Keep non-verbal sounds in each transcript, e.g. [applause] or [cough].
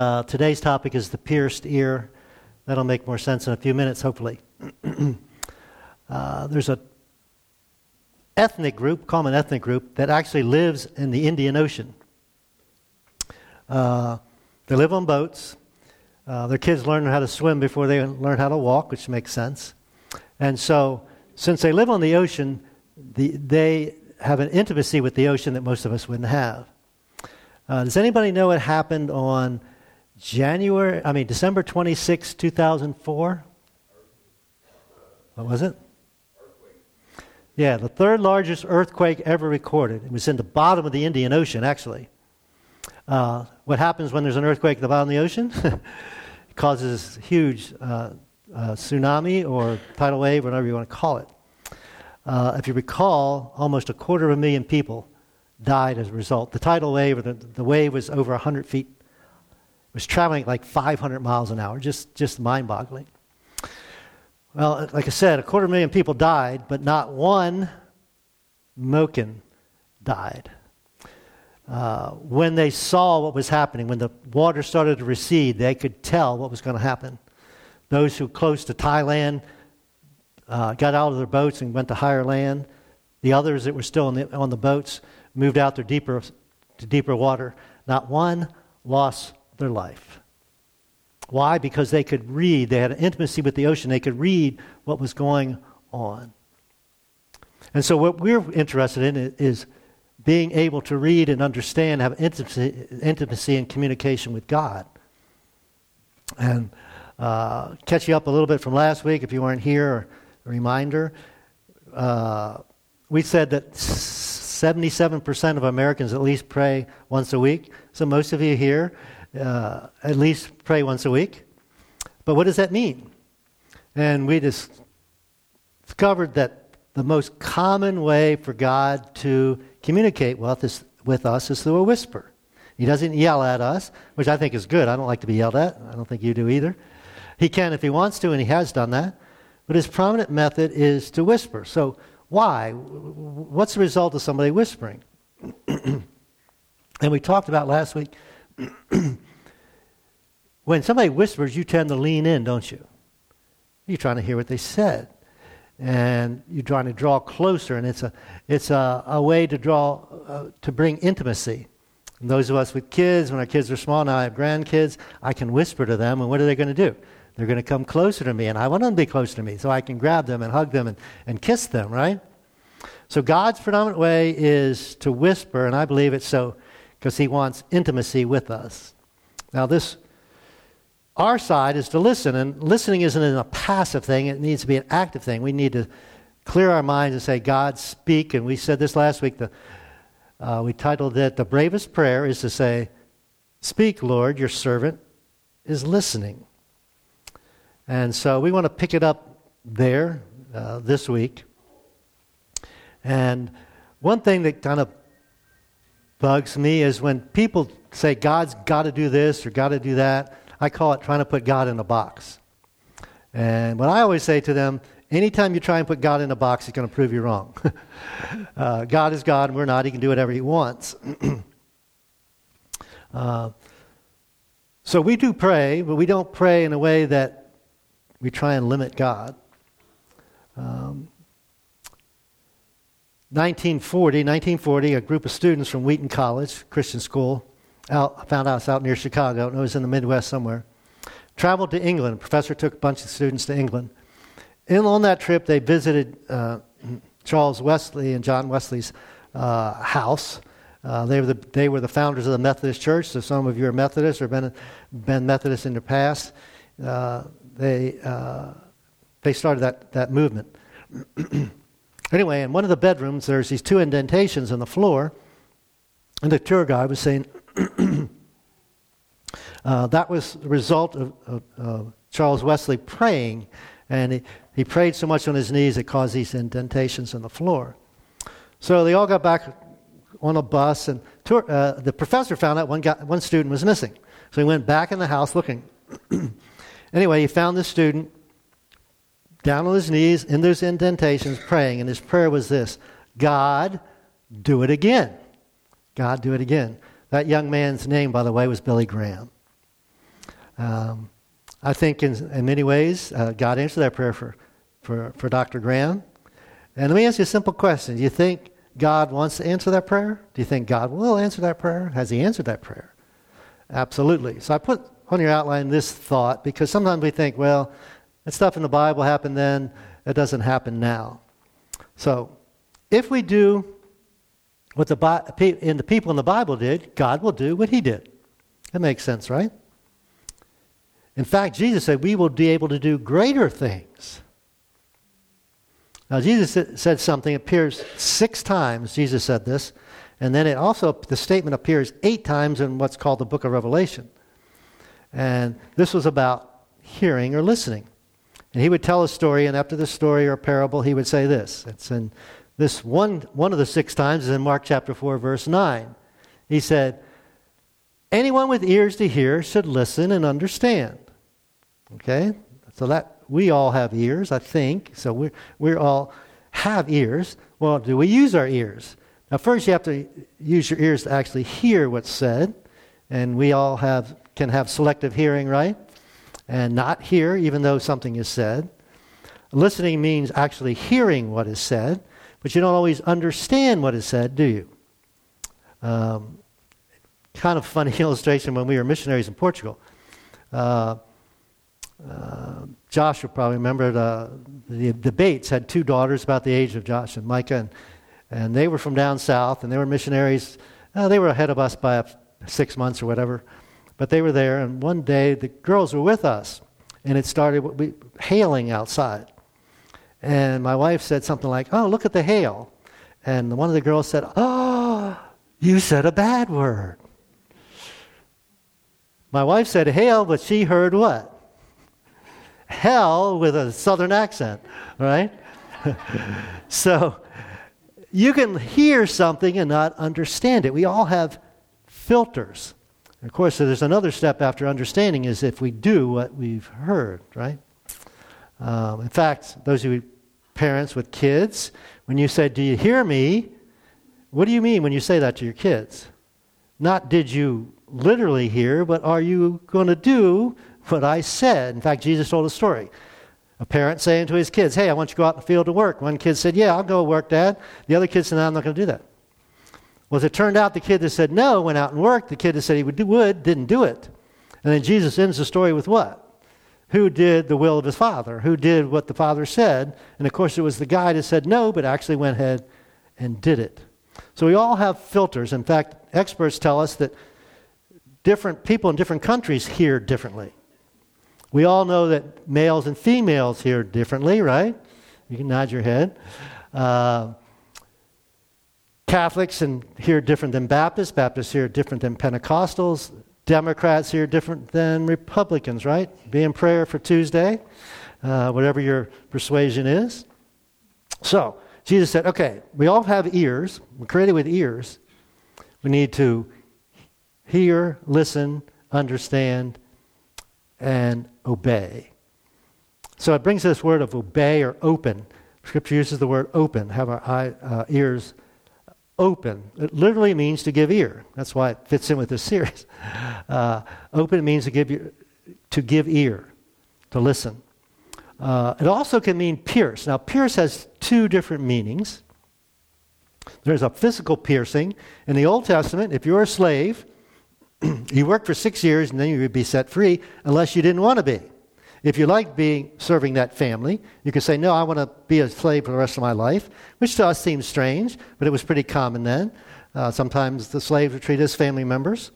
Uh, today's topic is the pierced ear. That'll make more sense in a few minutes, hopefully. [clears throat] uh, there's a ethnic group, common ethnic group, that actually lives in the Indian Ocean. Uh, they live on boats. Uh, their kids learn how to swim before they learn how to walk, which makes sense. And so, since they live on the ocean, the, they have an intimacy with the ocean that most of us wouldn't have. Uh, does anybody know what happened on January, I mean, December 26, 2004? What was it? Yeah, the third largest earthquake ever recorded. It was in the bottom of the Indian Ocean, actually. Uh, what happens when there's an earthquake at the bottom of the ocean? [laughs] it causes huge uh, uh, tsunami or tidal wave, whatever you want to call it. Uh, if you recall, almost a quarter of a million people died as a result. The tidal wave, or the, the wave was over 100 feet was traveling like 500 miles an hour, just, just mind boggling. Well, like I said, a quarter million people died, but not one Moken died. Uh, when they saw what was happening, when the water started to recede, they could tell what was going to happen. Those who close to Thailand uh, got out of their boats and went to higher land. The others that were still the, on the boats moved out to deeper, to deeper water. Not one lost their life. Why? Because they could read, they had an intimacy with the ocean, they could read what was going on. And so, what we're interested in is being able to read and understand, have intimacy, intimacy and communication with God. And uh, catch you up a little bit from last week if you weren't here, a reminder. Uh, we said that 77% of Americans at least pray once a week. So, most of you here uh, at least pray once a week. But what does that mean? And we discovered that the most common way for God to communicate with us, with us is through a whisper. He doesn't yell at us, which I think is good. I don't like to be yelled at. I don't think you do either. He can if he wants to, and he has done that. But his prominent method is to whisper. So, why? What's the result of somebody whispering? [clears throat] and we talked about last week [clears throat] when somebody whispers, you tend to lean in, don't you? You're trying to hear what they said. And you're trying to draw closer, and it's a, it's a, a way to draw, uh, to bring intimacy. And those of us with kids, when our kids are small, now I have grandkids, I can whisper to them, and what are they going to do? They're going to come closer to me, and I want them to be closer to me so I can grab them and hug them and, and kiss them, right? So God's predominant way is to whisper, and I believe it's so because He wants intimacy with us. Now, this, our side is to listen, and listening isn't a passive thing, it needs to be an active thing. We need to clear our minds and say, God, speak. And we said this last week, the, uh, we titled it, The Bravest Prayer is to say, Speak, Lord, your servant is listening. And so we want to pick it up there uh, this week. And one thing that kind of bugs me is when people say God's got to do this or got to do that. I call it trying to put God in a box. And what I always say to them, anytime you try and put God in a box, he's going to prove you wrong. [laughs] uh, God is God, and we're not. He can do whatever he wants. [clears throat] uh, so we do pray, but we don't pray in a way that we try and limit God. Um, 1940, 1940, a group of students from Wheaton College, Christian school, out, found out it's out near Chicago, and it was in the Midwest somewhere, traveled to England. A professor took a bunch of students to England. And on that trip, they visited uh, Charles Wesley and John Wesley's uh, house. Uh, they, were the, they were the founders of the Methodist Church, so some of you are Methodists or been, been Methodists in the past. Uh, they, uh, they started that, that movement. [clears throat] Anyway, in one of the bedrooms, there's these two indentations in the floor, and the tour guide was saying [clears throat] uh, that was the result of, of, of, Charles Wesley praying, and he, he prayed so much on his knees it caused these indentations in the floor. So they all got back on a bus, and tour, uh, the professor found out one, guy, one student was missing. So he went back in the house looking. [clears throat] anyway, he found this student down on his knees in those indentations praying, and his prayer was this God, do it again. God, do it again. That young man's name, by the way, was Billy Graham. Um, I think in, in many ways, uh, God answered that prayer for, for, for Dr. Graham. And let me ask you a simple question. Do you think God wants to answer that prayer? Do you think God will answer that prayer? Has He answered that prayer? Absolutely. So I put on your outline this thought because sometimes we think, well, stuff in the Bible happened then, it doesn't happen now. So if we do what the, and the people in the Bible did, God will do what He did. That makes sense, right? In fact, Jesus said, We will be able to do greater things. Now, Jesus said something, appears six times, Jesus said this, and then it also, the statement appears eight times in what's called the book of Revelation. And this was about hearing or listening. And he would tell a story, and after the story or parable, he would say this. It's in this one, one of the six times is in Mark chapter 4, verse 9. He said, Anyone with ears to hear should listen and understand. Okay? So that we all have ears, I think. So we we all have ears. Well, do we use our ears? Now, first you have to use your ears to actually hear what's said, and we all have can have selective hearing, right? And not hear even though something is said. Listening means actually hearing what is said, but you don't always understand what is said, do you? Um, kind of funny [laughs] illustration when we were missionaries in Portugal. Uh, uh, Josh will probably remember the, the debates had two daughters about the age of Josh and Micah, and, and they were from down south, and they were missionaries. Uh, they were ahead of us by six months or whatever, but they were there. And one day the girls were with us, and it started hailing outside. And my wife said something like, "Oh, look at the hail," and one of the girls said, "Oh, you said a bad word." My wife said hail, but she heard what? [laughs] hell with a southern accent, right? [laughs] so you can hear something and not understand it. We all have filters. Of course, there's another step after understanding is if we do what we've heard, right? Um, in fact, those of you parents with kids, when you say, Do you hear me? What do you mean when you say that to your kids? Not did you literally hear, but are you going to do what I said. In fact, Jesus told a story. A parent saying to his kids, Hey, I want you to go out in the field to work. One kid said, Yeah, I'll go work, Dad. The other kid said, No, I'm not going to do that. Well, as it turned out, the kid that said no went out and worked. The kid that said he would, would didn't do it. And then Jesus ends the story with what? Who did the will of his father? Who did what the father said? And of course, it was the guy that said no, but actually went ahead and did it. So we all have filters. In fact, experts tell us that different people in different countries hear differently. We all know that males and females hear differently, right? You can nod your head. Uh, Catholics and hear different than Baptists. Baptists hear different than Pentecostals. Democrats hear different than Republicans, right? Be in prayer for Tuesday, uh, whatever your persuasion is. So, Jesus said, okay, we all have ears. We're created with ears. We need to hear, listen, understand, and obey. So it brings this word of obey or open. Scripture uses the word open, have our eye, uh, ears open. It literally means to give ear. That's why it fits in with this [laughs] series. Uh, open means to give, ear, to give ear, to listen. Uh, it also can mean pierce. Now, pierce has two different meanings. There's a physical piercing. In the Old Testament, if you're a slave, [clears throat] you worked for six years and then you would be set free unless you didn't want to be. If you like being serving that family, you could say, No, I want to be a slave for the rest of my life, which to us seems strange, but it was pretty common then. Uh, sometimes the slaves were treated as family members.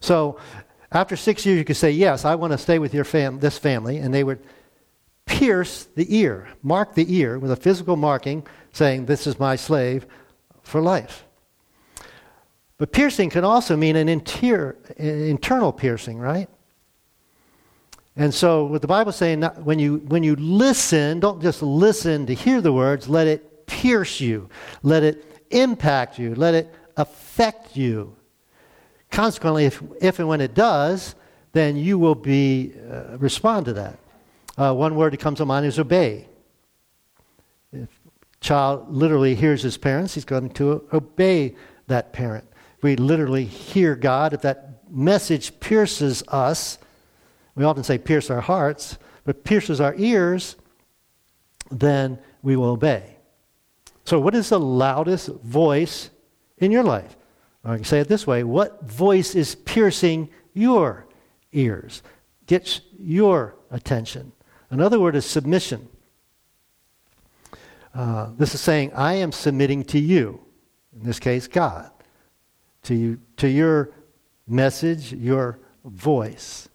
So after six years, you could say, Yes, I want to stay with your fam- this family, and they would pierce the ear, mark the ear with a physical marking, saying, This is my slave for life. But piercing can also mean an interior, internal piercing, right? And so, what the Bible is saying, when you, when you listen, don't just listen to hear the words, let it pierce you, let it impact you, let it affect you. Consequently, if, if and when it does, then you will be uh, respond to that. Uh, one word that comes to mind is obey. If child literally hears his parents, he's going to obey that parent we literally hear God, if that message pierces us, we often say pierce our hearts, but pierces our ears, then we will obey. So, what is the loudest voice in your life? Or I can say it this way what voice is piercing your ears? Gets your attention. Another word is submission. Uh, this is saying, I am submitting to you, in this case, God, to, you, to your message, your voice.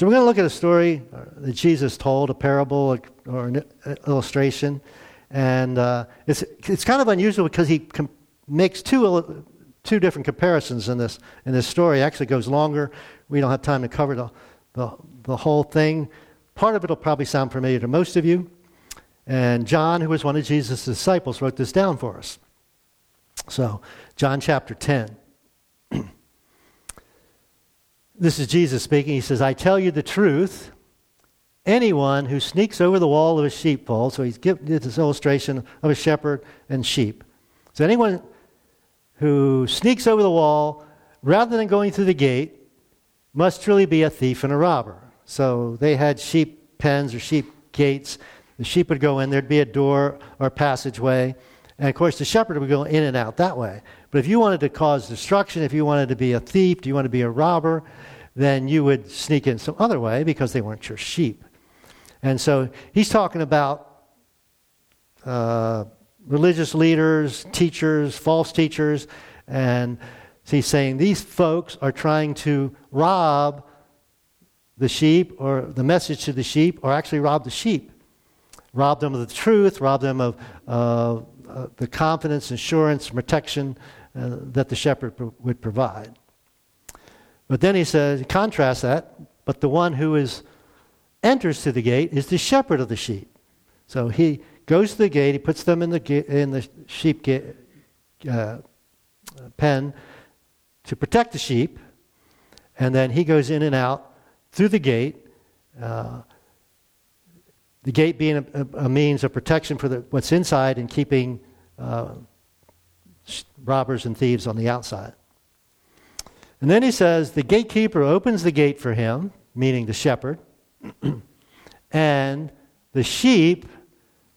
So we're going to look at a story uh, that Jesus told, a parable or an illustration. And uh, it's, it's kind of unusual because he com- makes two, two different comparisons in this, in this story. It actually goes longer. We don't have time to cover the, the, the whole thing. Part of it will probably sound familiar to most of you. And John, who was one of Jesus' disciples, wrote this down for us. So, John chapter 10. This is Jesus speaking. He says, I tell you the truth. Anyone who sneaks over the wall of a sheepfold, so he's given this illustration of a shepherd and sheep. So, anyone who sneaks over the wall rather than going through the gate must truly be a thief and a robber. So, they had sheep pens or sheep gates the sheep would go in, there'd be a door or passageway. And of course, the shepherd would go in and out that way. But if you wanted to cause destruction, if you wanted to be a thief, do you want to be a robber, then you would sneak in some other way because they weren't your sheep. And so he's talking about uh, religious leaders, teachers, false teachers, and he's saying these folks are trying to rob the sheep or the message to the sheep, or actually rob the sheep rob them of the truth, rob them of uh, uh, the confidence, assurance, protection uh, that the shepherd would provide. But then he says, contrast that, but the one who is enters to the gate is the shepherd of the sheep. So he goes to the gate, he puts them in the, in the sheep ga- uh, pen to protect the sheep, and then he goes in and out through the gate. Uh, the gate being a, a, means of protection for the, what's inside and keeping uh, robbers and thieves on the outside. And then he says the gatekeeper opens the gate for him, meaning the shepherd, [clears throat] and the sheep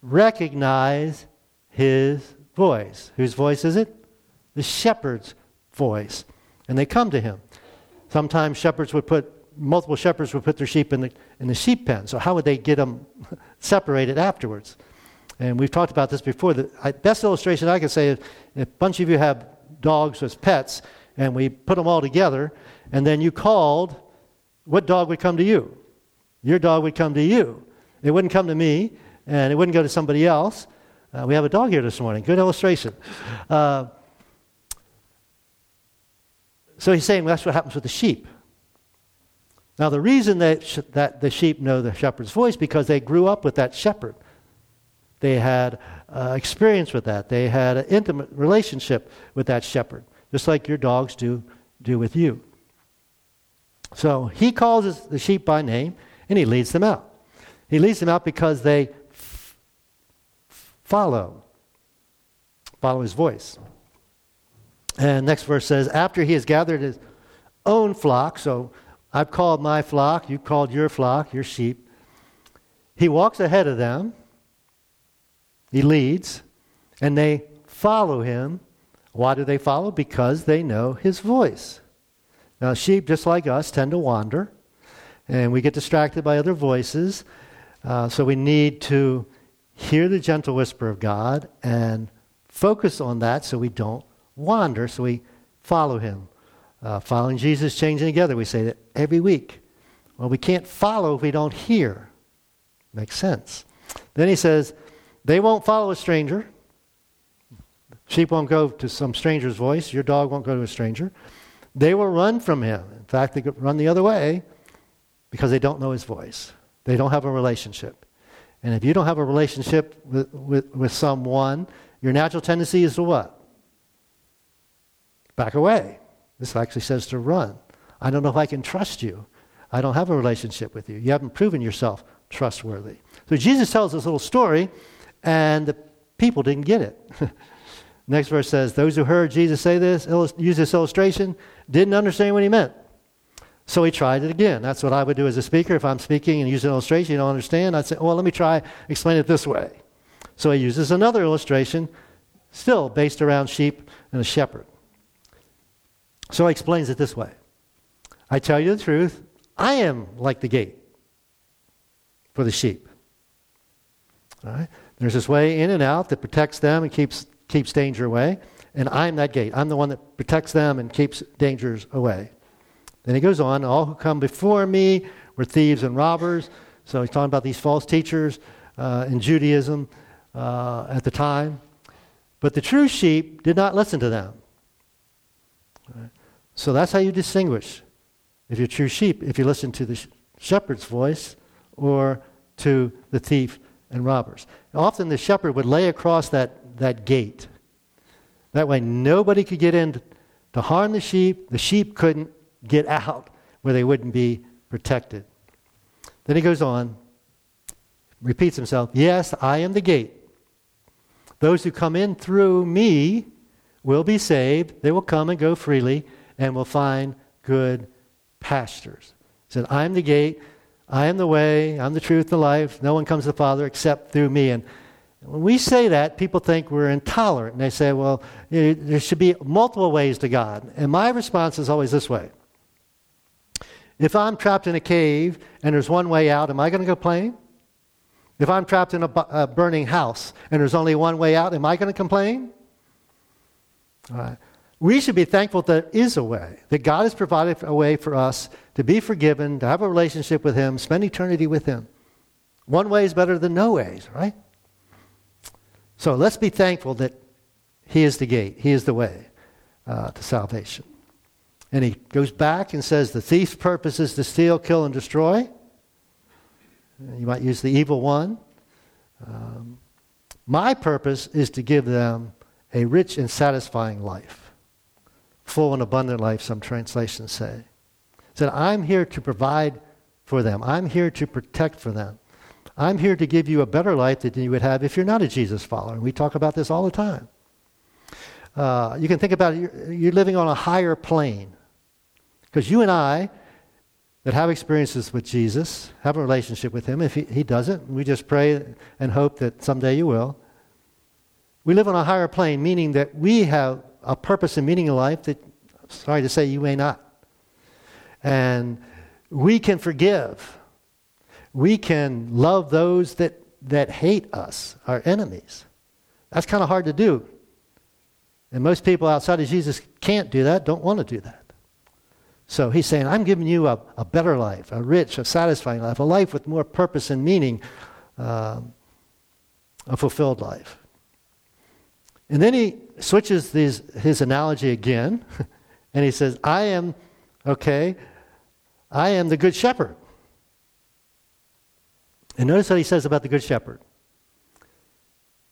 recognize his voice. Whose voice is it? The shepherd's voice. And they come to him. Sometimes shepherds would put multiple shepherds would put their sheep in the, in the sheep pen. So, how would they get them [laughs] separated afterwards? And we've talked about this before. The best illustration I can say is if a bunch of you have dogs as pets, and we put them all together, and then you called, what dog would come to you? Your dog would come to you. It wouldn't come to me, and it wouldn't go to somebody else. Uh, we have a dog here this morning. Good illustration. Uh, so he's saying that's what happens with the sheep. Now, the reason that, sh- that the sheep know the shepherd's voice because they grew up with that shepherd. They had uh, experience with that. They had an intimate relationship with that shepherd, just like your dogs do, do with you. So he calls the sheep by name and he leads them out. He leads them out because they f- follow, follow his voice. And next verse says, after he has gathered his own flock, so I've called my flock, you called your flock, your sheep. He walks ahead of them, he leads, and they follow him. Why do they follow? Because they know his voice. Now, sheep, just like us, tend to wander, and we get distracted by other voices. Uh, so we need to hear the gentle whisper of God and focus on that so we don't wander, so we follow him. Uh, following Jesus, changing together. We say that every week. Well, we can't follow if we don't hear. Makes sense. Then he says, they won't follow a stranger. Sheep won't go to some stranger's voice. Your dog won't go to a stranger. They will run from him. In fact, they could run the other way because they don't know his voice. They don't have a relationship. And if you don't have a relationship with, with, with someone, your natural tendency is to what? Back away. This actually says to run. I don't know if I can trust you. I don't have a relationship with you. You haven't proven yourself trustworthy. So Jesus tells this little story, and the people didn't get it. [laughs] Next verse says, Those who heard Jesus say this, use this illustration, didn't understand what he meant. So he tried it again. That's what I would do as a speaker. If I'm speaking and use an illustration you don't understand, I'd say, well, let me try explain it this way. So he uses another illustration, still based around sheep and a shepherd. So he explains it this way I tell you the truth, I am like the gate for the sheep. All right? There's this way in and out that protects them and keeps, keeps danger away. And I'm that gate. I'm the one that protects them and keeps dangers away. Then he goes on, all who come before me were thieves and robbers. So he's talking about these false teachers uh, in Judaism uh, at the time. But the true sheep did not listen to them. So that's how you distinguish if you're true sheep, if you listen to the shepherd's voice or to the thief and robbers. Often the shepherd would lay across that, that gate. That way nobody could get in to harm the sheep. The sheep couldn't get out where they wouldn't be protected. Then he goes on, repeats himself Yes, I am the gate. Those who come in through me will be saved. They will come and go freely and will find good pastures. He said, I'm the gate. I am the way. I'm the truth, the life. No one comes to the Father except through me. And when we say that, people think we're intolerant. And they say, well, there should be multiple ways to God. And my response is always this way if I'm trapped in a cave and there's one way out, am I going to complain? If I'm trapped in a, a burning house and there's only one way out, am I going to complain? All right. We should be thankful that there is a way, that God has provided a way for us to be forgiven, to have a relationship with Him, spend eternity with Him. One way is better than no ways, right? So let's be thankful that He is the gate, He is the way uh, to salvation. And he goes back and says, The thief's purpose is to steal, kill, and destroy. You might use the evil one. Um, my purpose is to give them a rich and satisfying life, full and abundant life, some translations say. Said, I'm here to provide for them, I'm here to protect for them. I'm here to give you a better life than you would have if you're not a Jesus follower. And We talk about this all the time. Uh, you can think about it, you're, you're living on a higher plane. Because you and I, that have experiences with Jesus, have a relationship with Him, if He, he doesn't, we just pray and hope that someday you will. We live on a higher plane, meaning that we have a purpose and meaning in life that, sorry to say, you may not. And we can forgive. We can love those that, that hate us, our enemies. That's kind of hard to do. And most people outside of Jesus can't do that, don't want to do that. So he's saying, I'm giving you a, a better life, a rich, a satisfying life, a life with more purpose and meaning, uh, a fulfilled life. And then he switches these, his analogy again, [laughs] and he says, I am, okay, I am the good shepherd. And notice what he says about the good shepherd.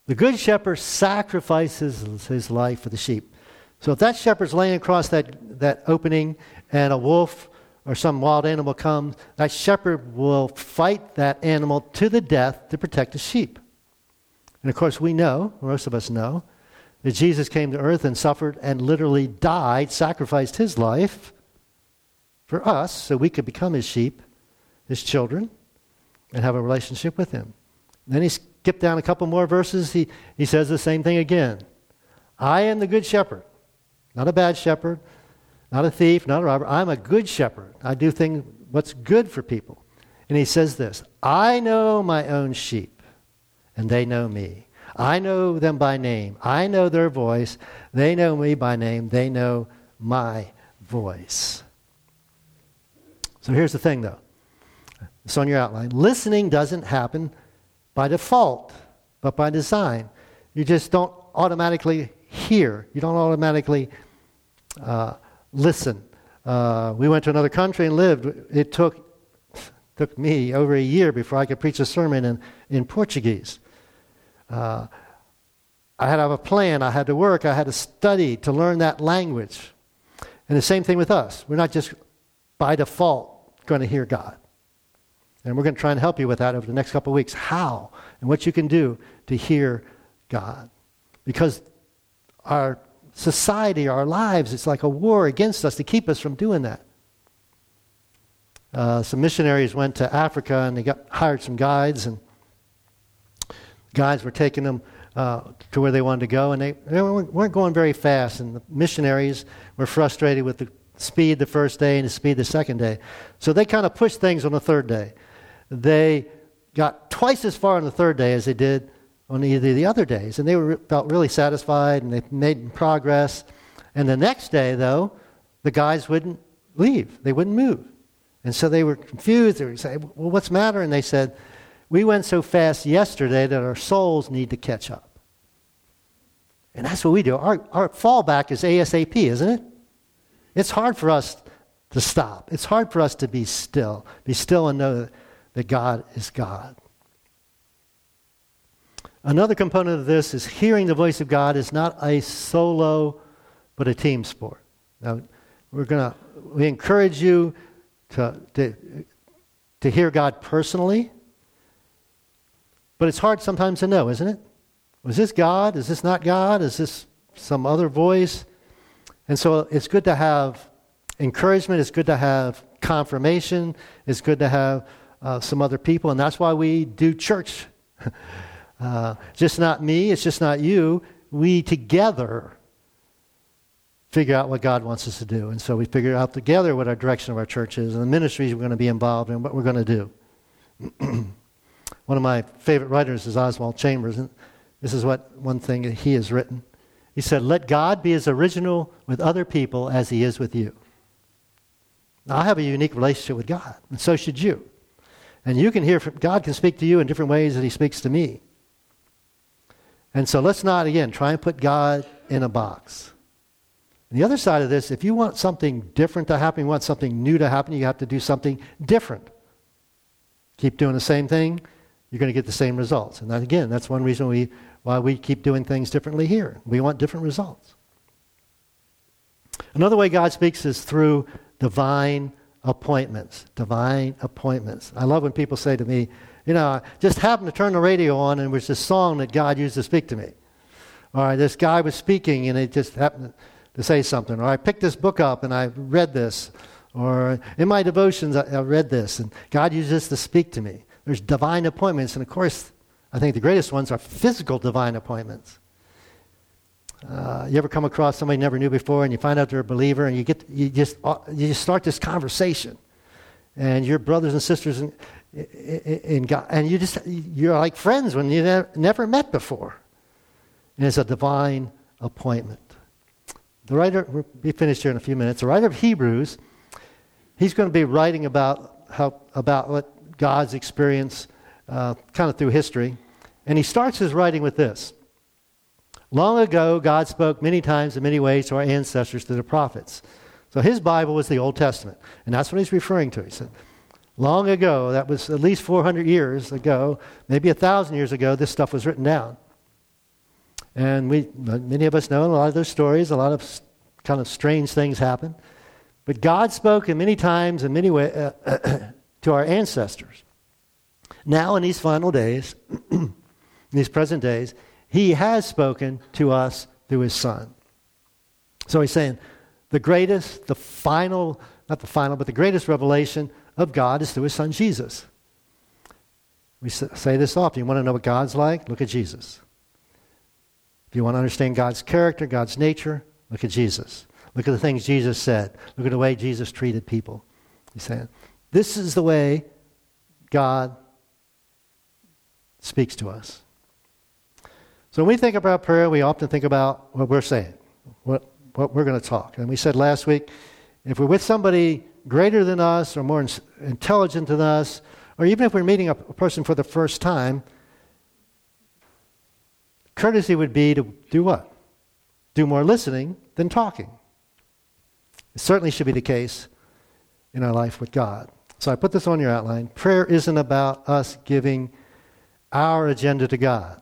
The good shepherd sacrifices his life for the sheep. So if that shepherd's laying across that, that opening and a wolf or some wild animal comes, that shepherd will fight that animal to the death to protect the sheep. And of course, we know, most of us know, that Jesus came to earth and suffered and literally died, sacrificed his life for us so we could become his sheep, his children, and have a relationship with him. then he skipped down a couple more verses. He, he says the same thing again I am the good shepherd, not a bad shepherd, not a thief, not a robber. I'm a good shepherd. I do things what's good for people. And he says this I know my own sheep, and they know me. I know them by name. I know their voice. They know me by name. They know my voice. So here's the thing, though. It's on your outline. Listening doesn't happen by default, but by design. You just don't automatically hear. You don't automatically uh, listen. Uh, we went to another country and lived. It took, took me over a year before I could preach a sermon in, in Portuguese. Uh, I had to have a plan. I had to work. I had to study to learn that language. And the same thing with us. We're not just by default going to hear God. And we're going to try and help you with that over the next couple of weeks. How and what you can do to hear God. Because our society, our lives, it's like a war against us to keep us from doing that. uh, some missionaries went to Africa and they got hired some guides, and guides were taking them uh, to where they wanted to go, and they, they weren't going very fast. And the missionaries were frustrated with the speed the first day and the speed the second day. So they kind of pushed things on the third day. They got twice as far on the third day as they did on either of the other days, and they were, felt really satisfied and they made progress. And the next day, though, the guys wouldn't leave; they wouldn't move. And so they were confused. They were saying, Well, what's the matter? And they said, We went so fast yesterday that our souls need to catch up. And that's what we do. Our, our fallback is ASAP, isn't it? It's hard for us to stop. It's hard for us to be still. Be still and know that God is God. Another component of this is hearing the voice of God is not a solo, but a team sport. Now, we're going to, we encourage you to, to, to hear God personally. But it's hard sometimes to know, isn't it? Was this God? Is this not God? Is this some other voice? And so it's good to have encouragement. It's good to have confirmation. It's good to have uh, some other people. And that's why we do church. [laughs] uh, just not me, it's just not you. We together figure out what God wants us to do. And so we figure out together what our direction of our church is and the ministries we're going to be involved in, what we're going to do. [clears throat] one of my favorite writers is Oswald Chambers, and this is what one thing he has written. He said, Let God be as original with other people as he is with you. Now, I have a unique relationship with God, and so should you. And you can hear from God can speak to you in different ways that he speaks to me. And so let's not, again, try and put God in a box. And the other side of this, if you want something different to happen, you want something new to happen, you have to do something different. Keep doing the same thing, you're going to get the same results. And that, again, that's one reason we, why we keep doing things differently here. We want different results. Another way God speaks is through divine appointments. Divine appointments. I love when people say to me, you know, I just happened to turn the radio on and it was this song that God used to speak to me. Or this guy was speaking and it just happened to say something. Or I picked this book up and I read this. Or in my devotions, I, I read this. And God used this to speak to me. There's divine appointments. And of course, I think the greatest ones are physical divine appointments. Uh, you ever come across somebody you never knew before and you find out they're a believer and you, get, you, just, uh, you just start this conversation. And your brothers and sisters in, in God, and you just, you're like friends when you ne- never met before. And it's a divine appointment. The writer, we'll be finished here in a few minutes. The writer of Hebrews, he's going to be writing about, how, about what God's experience uh, kind of through history. And he starts his writing with this Long ago, God spoke many times in many ways to our ancestors through the prophets. So his Bible was the Old Testament. And that's what he's referring to. He said, Long ago, that was at least 400 years ago, maybe a 1,000 years ago, this stuff was written down. And we, many of us know a lot of those stories, a lot of kind of strange things happen. But God spoke in many times in many ways uh, [coughs] to our ancestors. Now, in these final days, [clears throat] in these present days, He has spoken to us through His Son. So He's saying the greatest, the final, not the final, but the greatest revelation of God is through His Son Jesus. We say this often. You want to know what God's like? Look at Jesus. If you want to understand God's character, God's nature, look at Jesus. Look at the things Jesus said. Look at the way Jesus treated people. He's saying, this is the way God speaks to us. So when we think about prayer, we often think about what we're saying, what, what we're going to talk. And we said last week, if we're with somebody greater than us or more intelligent than us, or even if we're meeting a person for the first time, Courtesy would be to do what? Do more listening than talking. It certainly should be the case in our life with God. So I put this on your outline. Prayer isn't about us giving our agenda to God.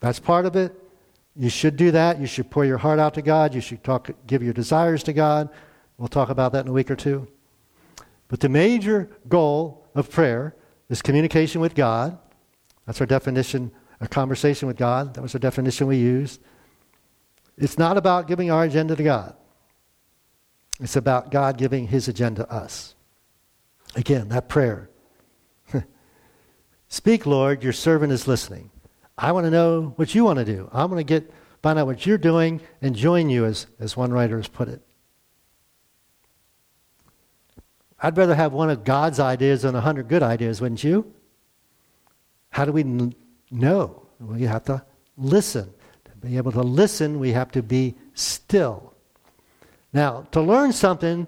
That's part of it. You should do that. You should pour your heart out to God. You should talk, give your desires to God. We'll talk about that in a week or two. But the major goal of prayer is communication with God. That's our definition a conversation with God. That was the definition we used. It's not about giving our agenda to God. It's about God giving his agenda to us. Again, that prayer. [laughs] Speak, Lord, your servant is listening. I want to know what you want to do. I want to get find out what you're doing and join you, as, as one writer has put it. I'd rather have one of God's ideas than a hundred good ideas, wouldn't you? How do we n- know? Well, you have to listen. To be able to listen, we have to be still. Now, to learn something,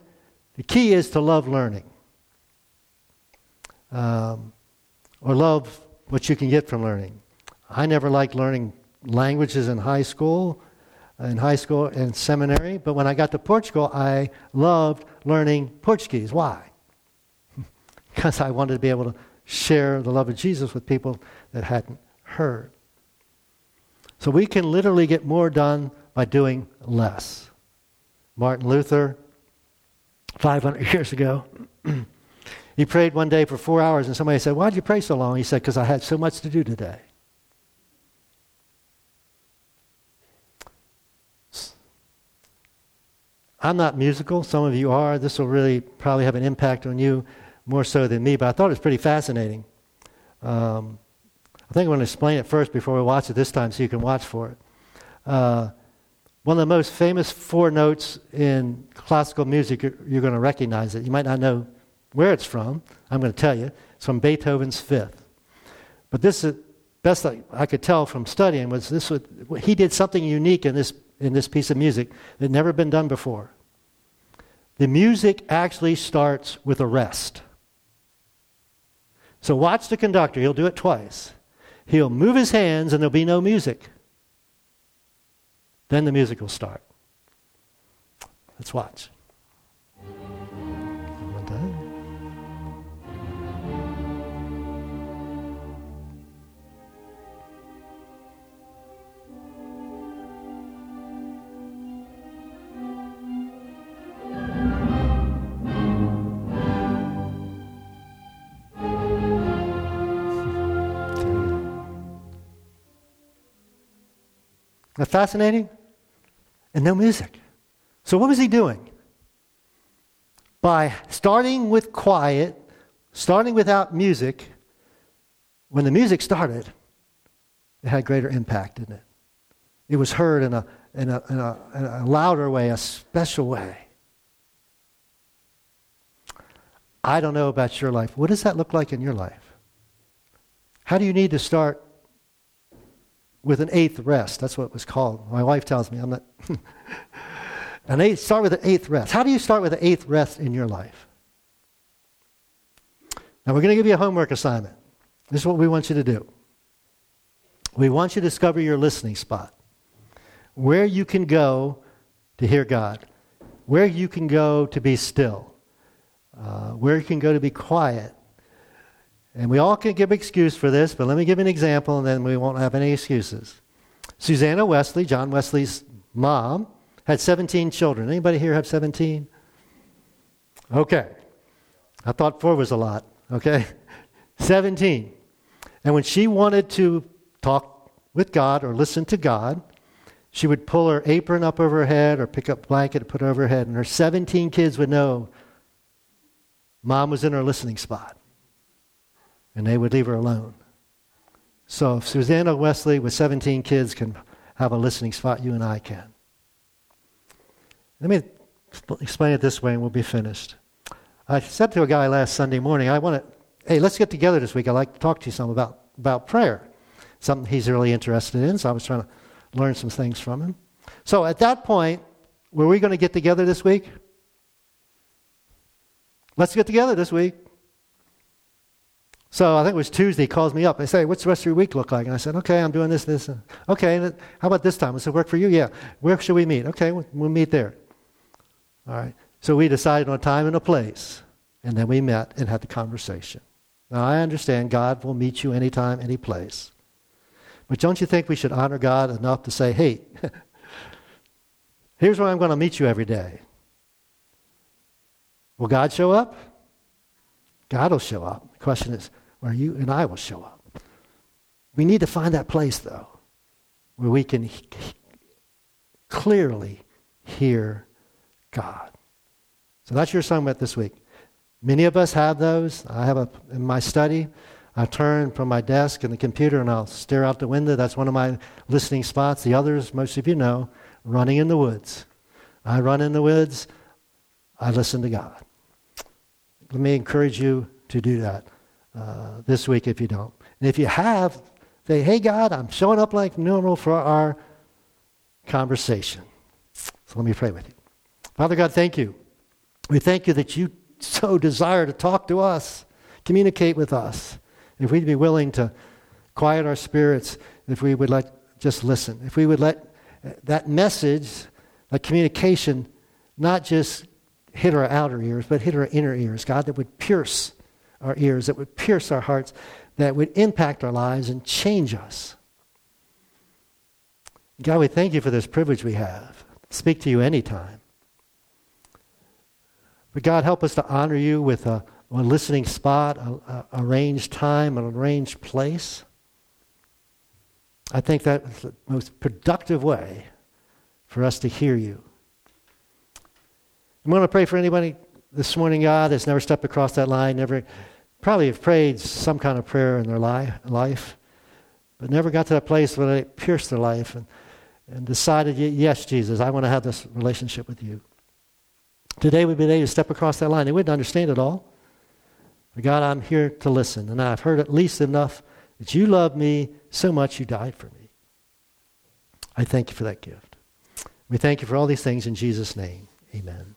the key is to love learning. Um, or love what you can get from learning. I never liked learning languages in high school, in high school and seminary, but when I got to Portugal, I loved learning Portuguese. Why? [laughs] because I wanted to be able to share the love of Jesus with people that hadn't heard. So we can literally get more done by doing less. Martin Luther, 500 years ago, [clears throat] he prayed one day for four hours, and somebody said, Why'd you pray so long? He said, Because I had so much to do today. I'm not musical. Some of you are. This will really probably have an impact on you more so than me, but I thought it was pretty fascinating. Um, I think I'm going to explain it first before we watch it this time so you can watch for it. Uh, one of the most famous four notes in classical music, you're, you're going to recognize it. You might not know where it's from. I'm going to tell you. It's from Beethoven's Fifth. But this is best I, I could tell from studying was this. He did something unique in this in this piece of music that never been done before. The music actually starts with a rest. So watch the conductor. He'll do it twice. He'll move his hands and there'll be no music. Then the music will start. Let's watch. That fascinating? And no music. So, what was he doing? By starting with quiet, starting without music, when the music started, it had greater impact, didn't it? It was heard in a, in a, in a, in a louder way, a special way. I don't know about your life. What does that look like in your life? How do you need to start with an eighth rest. That's what it was called. My wife tells me I'm not. [laughs] an eighth, start with an eighth rest. How do you start with an eighth rest in your life? Now we're going to give you a homework assignment. This is what we want you to do. We want you to discover your listening spot, where you can go to hear God, where you can go to be still, uh, where you can go to be quiet, and we all can give excuse for this, but let me give an example and then we won't have any excuses. Susanna Wesley, John Wesley's mom, had 17 children. Anybody here have 17? Okay. I thought four was a lot, okay? [laughs] 17. And when she wanted to talk with God or listen to God, she would pull her apron up over her head or pick up a blanket and put it over her head, and her 17 kids would know mom was in her listening spot and they would leave her alone. So if Susanna Wesley with 17 kids can have a listening spot, you and I can. Let me explain it this way and we'll be finished. I said to a guy last Sunday morning, I want to, hey, let's get together this week. I'd like to talk to you some about, about prayer. Something he's really interested in, so I was trying to learn some things from him. So at that point, were we going to get together this week? Let's get together this week. So I think it was Tuesday. He calls me up. They say, "What's the rest of your week look like?" And I said, "Okay, I'm doing this, this." Uh, okay, how about this time? I said, "Work for you?" Yeah. Where should we meet? Okay, we'll meet there. All right. So we decided on a time and a place, and then we met and had the conversation. Now I understand God will meet you anytime, any place, but don't you think we should honor God enough to say, "Hey, [laughs] here's where I'm going to meet you every day." Will God show up? God will show up. The question is, where you and I will show up. We need to find that place, though, where we can he- clearly hear God. So that's your assignment this week. Many of us have those. I have a in my study. I turn from my desk and the computer and I'll stare out the window. That's one of my listening spots. The others, most of you know, running in the woods. I run in the woods. I listen to God. Let me encourage you to do that uh, this week if you don't. And if you have, say, hey, God, I'm showing up like normal for our conversation. So let me pray with you. Father God, thank you. We thank you that you [laughs] so desire to talk to us, communicate with us. If we'd be willing to quiet our spirits, if we would let just listen, if we would let that message, that communication, not just hit our outer ears, but hit our inner ears, God, that would pierce our ears, that would pierce our hearts, that would impact our lives and change us. God, we thank you for this privilege we have. Speak to you anytime. But God, help us to honor you with a, a listening spot, a, a arranged time, an arranged place. I think that's the most productive way for us to hear you. I'm going to pray for anybody this morning, God, has never stepped across that line, never probably have prayed some kind of prayer in their li- life, but never got to that place where they pierced their life and, and decided, yes, Jesus, I want to have this relationship with you. Today would be the day to step across that line. They wouldn't understand it all. But God, I'm here to listen, and I've heard at least enough that you love me so much you died for me. I thank you for that gift. We thank you for all these things in Jesus' name. Amen.